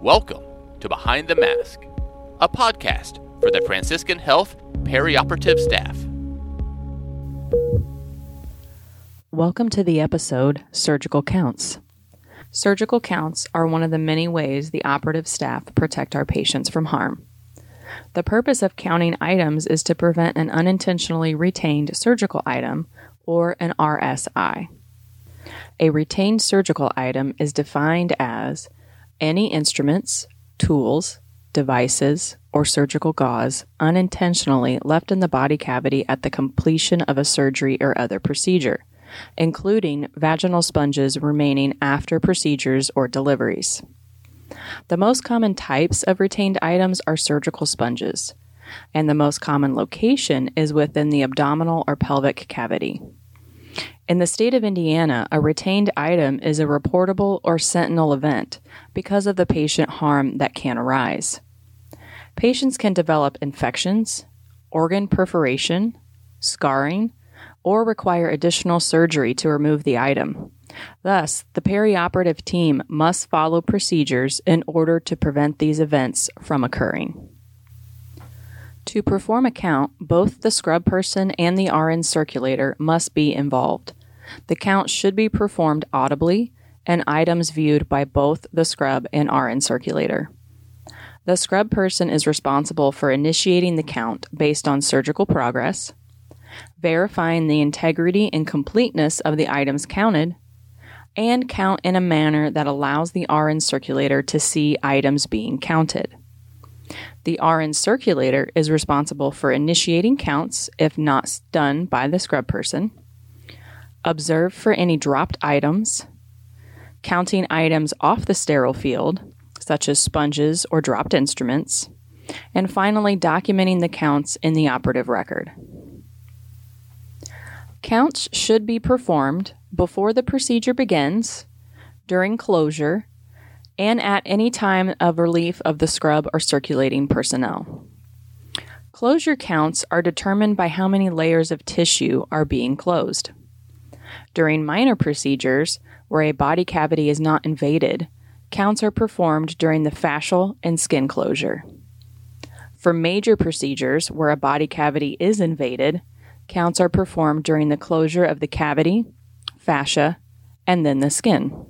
Welcome to Behind the Mask, a podcast for the Franciscan Health perioperative staff. Welcome to the episode Surgical Counts. Surgical counts are one of the many ways the operative staff protect our patients from harm. The purpose of counting items is to prevent an unintentionally retained surgical item, or an RSI. A retained surgical item is defined as any instruments, tools, devices, or surgical gauze unintentionally left in the body cavity at the completion of a surgery or other procedure including vaginal sponges remaining after procedures or deliveries. The most common types of retained items are surgical sponges, and the most common location is within the abdominal or pelvic cavity. In the state of Indiana, a retained item is a reportable or sentinel event because of the patient harm that can arise. Patients can develop infections, organ perforation, scarring, or require additional surgery to remove the item. Thus, the perioperative team must follow procedures in order to prevent these events from occurring. To perform a count, both the scrub person and the RN circulator must be involved. The count should be performed audibly and items viewed by both the scrub and RN circulator. The scrub person is responsible for initiating the count based on surgical progress, verifying the integrity and completeness of the items counted, and count in a manner that allows the RN circulator to see items being counted. The RN circulator is responsible for initiating counts if not done by the scrub person, observe for any dropped items, counting items off the sterile field, such as sponges or dropped instruments, and finally documenting the counts in the operative record. Counts should be performed before the procedure begins, during closure, and at any time of relief of the scrub or circulating personnel. Closure counts are determined by how many layers of tissue are being closed. During minor procedures, where a body cavity is not invaded, counts are performed during the fascial and skin closure. For major procedures where a body cavity is invaded, Counts are performed during the closure of the cavity, fascia, and then the skin.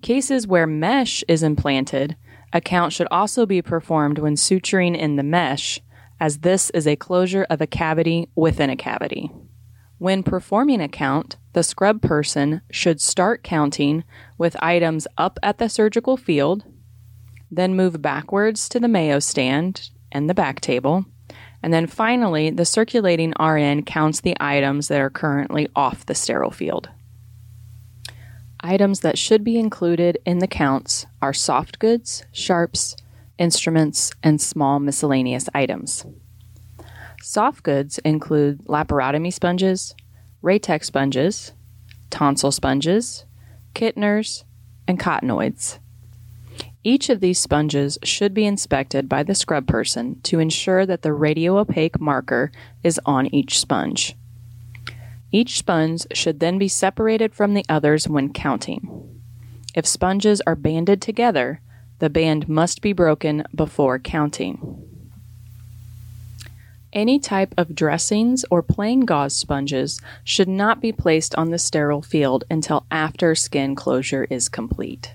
Cases where mesh is implanted, a count should also be performed when suturing in the mesh, as this is a closure of a cavity within a cavity. When performing a count, the scrub person should start counting with items up at the surgical field, then move backwards to the Mayo stand and the back table, and then finally, the circulating RN counts the items that are currently off the sterile field. Items that should be included in the counts are soft goods, sharps, instruments, and small miscellaneous items. Soft goods include laparotomy sponges, Raytec sponges, tonsil sponges, Kittners, and cottonoids. Each of these sponges should be inspected by the scrub person to ensure that the radio opaque marker is on each sponge. Each sponge should then be separated from the others when counting. If sponges are banded together, the band must be broken before counting. Any type of dressings or plain gauze sponges should not be placed on the sterile field until after skin closure is complete.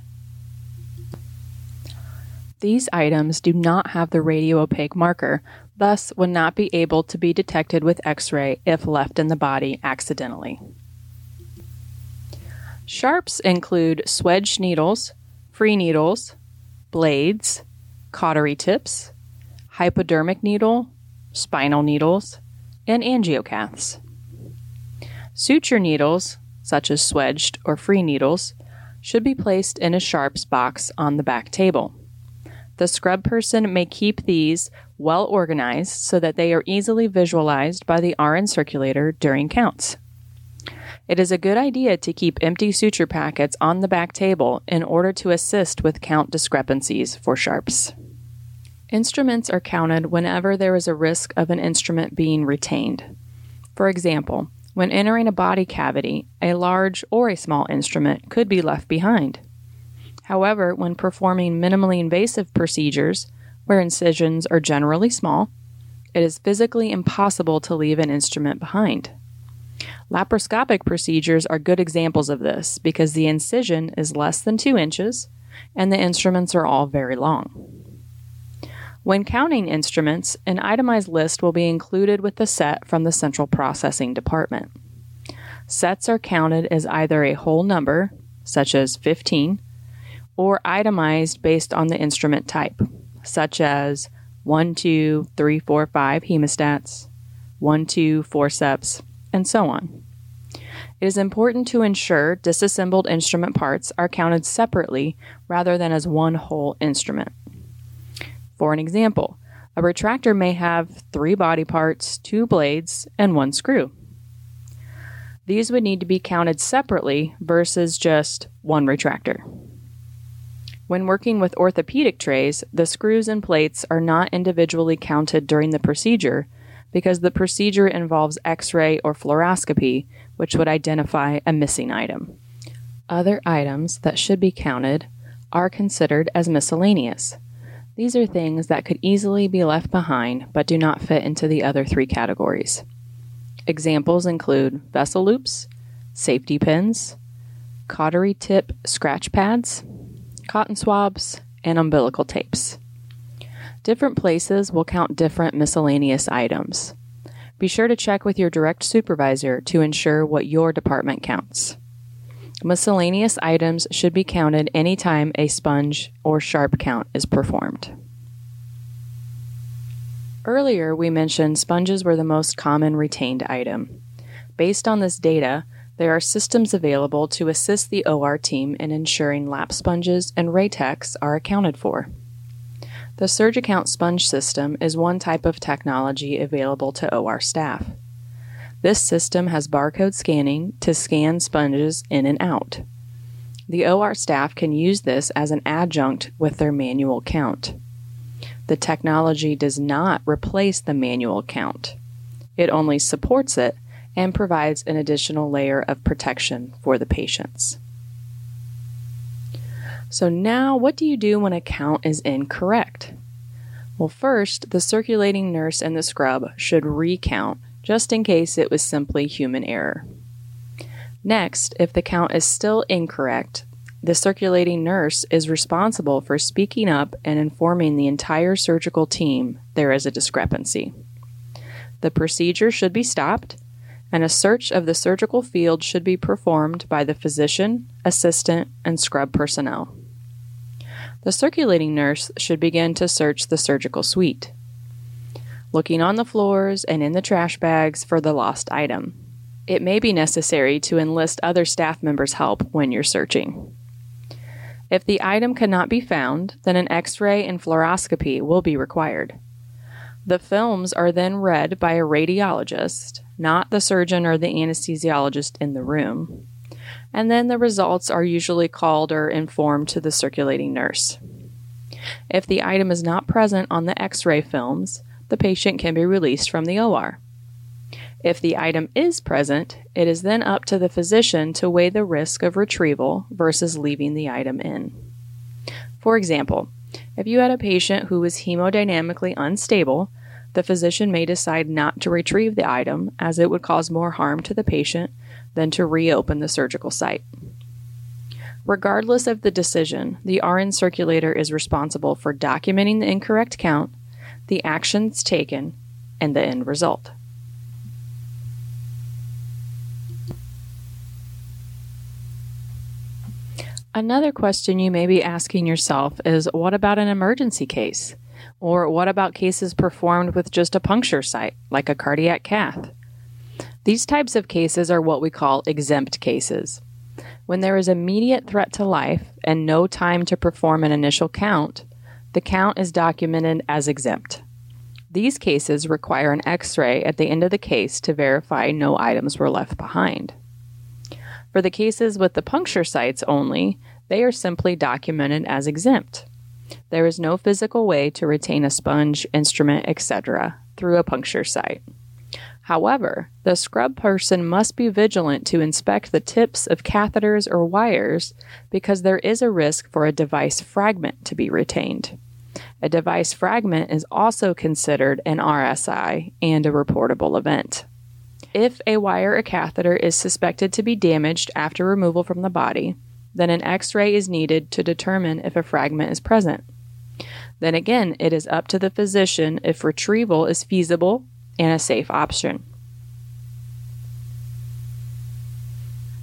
These items do not have the radio opaque marker, thus would not be able to be detected with X-ray if left in the body accidentally. Sharps include swedge needles, free needles, blades, cautery tips, hypodermic needle, spinal needles, and angiocaths. Suture needles, such as swedged or free needles, should be placed in a sharps box on the back table. The scrub person may keep these well organized so that they are easily visualized by the RN circulator during counts. It is a good idea to keep empty suture packets on the back table in order to assist with count discrepancies for sharps. Instruments are counted whenever there is a risk of an instrument being retained. For example, When entering a body cavity, a large or a small instrument could be left behind. However, when performing minimally invasive procedures, where incisions are generally small, it is physically impossible to leave an instrument behind. Laparoscopic procedures are good examples of this because the incision is less than 2 inches and the instruments are all very long. When counting instruments, an itemized list will be included with the set from the central processing department. Sets are counted as either a whole number, such as 15, or itemized based on the instrument type, such as 1, 2, 3, 4, 5 hemostats, 1, 2 forceps, and so on. It is important to ensure disassembled instrument parts are counted separately rather than as one whole instrument. For an example, a retractor may have three body parts, two blades, and one screw. These would need to be counted separately versus just one retractor. When working with orthopedic trays, the screws and plates are not individually counted during the procedure because the procedure involves x ray or fluoroscopy, which would identify a missing item. Other items that should be counted are considered as miscellaneous. These are things that could easily be left behind but do not fit into the other three categories. Examples include vessel loops, safety pins, cautery tip scratch pads, cotton swabs, and umbilical tapes. Different places will count different miscellaneous items. Be sure to check with your direct supervisor to ensure what your department counts. Miscellaneous items should be counted anytime a sponge or sharp count is performed. Earlier, we mentioned sponges were the most common retained item. Based on this data, there are systems available to assist the OR team in ensuring lap sponges and Raytex are accounted for. The SurgiCount sponge system is one type of technology available to OR staff. This system has barcode scanning to scan sponges in and out. The OR staff can use this as an adjunct with their manual count. The technology does not replace the manual count, it only supports it and provides an additional layer of protection for the patients. So, now what do you do when a count is incorrect? Well, first, the circulating nurse and the scrub should recount just in case it was simply human error. Next, if the count is still incorrect, the circulating nurse is responsible for speaking up and informing the entire surgical team there is a discrepancy. The procedure should be stopped, and a search of the surgical field should be performed by the physician, assistant, and scrub personnel. The circulating nurse should begin to search the surgical suite looking on the floors and in the trash bags for the lost item. It may be necessary to enlist other staff members' help when you're searching. If the item cannot be found, then an x ray and fluoroscopy will be required. The films are then read by a radiologist, not the surgeon or the anesthesiologist in the room, and then the results are usually called or informed to the circulating nurse. If the item is not present on the x ray films, the patient can be released from the OR. If the item is present, it is then up to the physician to weigh the risk of retrieval versus leaving the item in. For example, if you had a patient who was hemodynamically unstable, the physician may decide not to retrieve the item as it would cause more harm to the patient than to reopen the surgical site. Regardless of the decision, the RN circulator is responsible for documenting the incorrect count the actions taken, and the end result. Another question you may be asking yourself is what about an emergency case? Or what about cases performed with just a puncture site, like a cardiac cath? These types of cases are what we call exempt cases. When there is immediate threat to life and no time to perform an initial count, the count is documented as exempt. These cases require an x ray at the end of the case to verify no items were left behind. For the cases with the puncture sites only, they are simply documented as exempt. There is no physical way to retain a sponge, instrument, etc., through a puncture site. However, the scrub person must be vigilant to inspect the tips of catheters or wires because there is a risk for a device fragment to be retained. A device fragment is also considered an RSI and a reportable event. If a wire or catheter is suspected to be damaged after removal from the body, then an x ray is needed to determine if a fragment is present. Then again, it is up to the physician if retrieval is feasible and a safe option.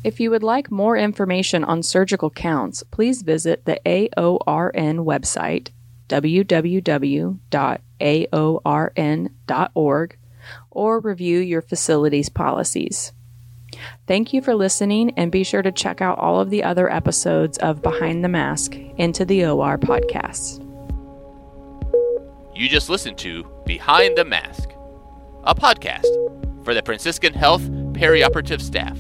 If you would like more information on surgical counts, please visit the AORN website, www.aorn.org, or review your facility's policies. Thank you for listening, and be sure to check out all of the other episodes of Behind the Mask into the OR podcast. You just listened to Behind the Mask, a podcast for the Franciscan Health perioperative staff.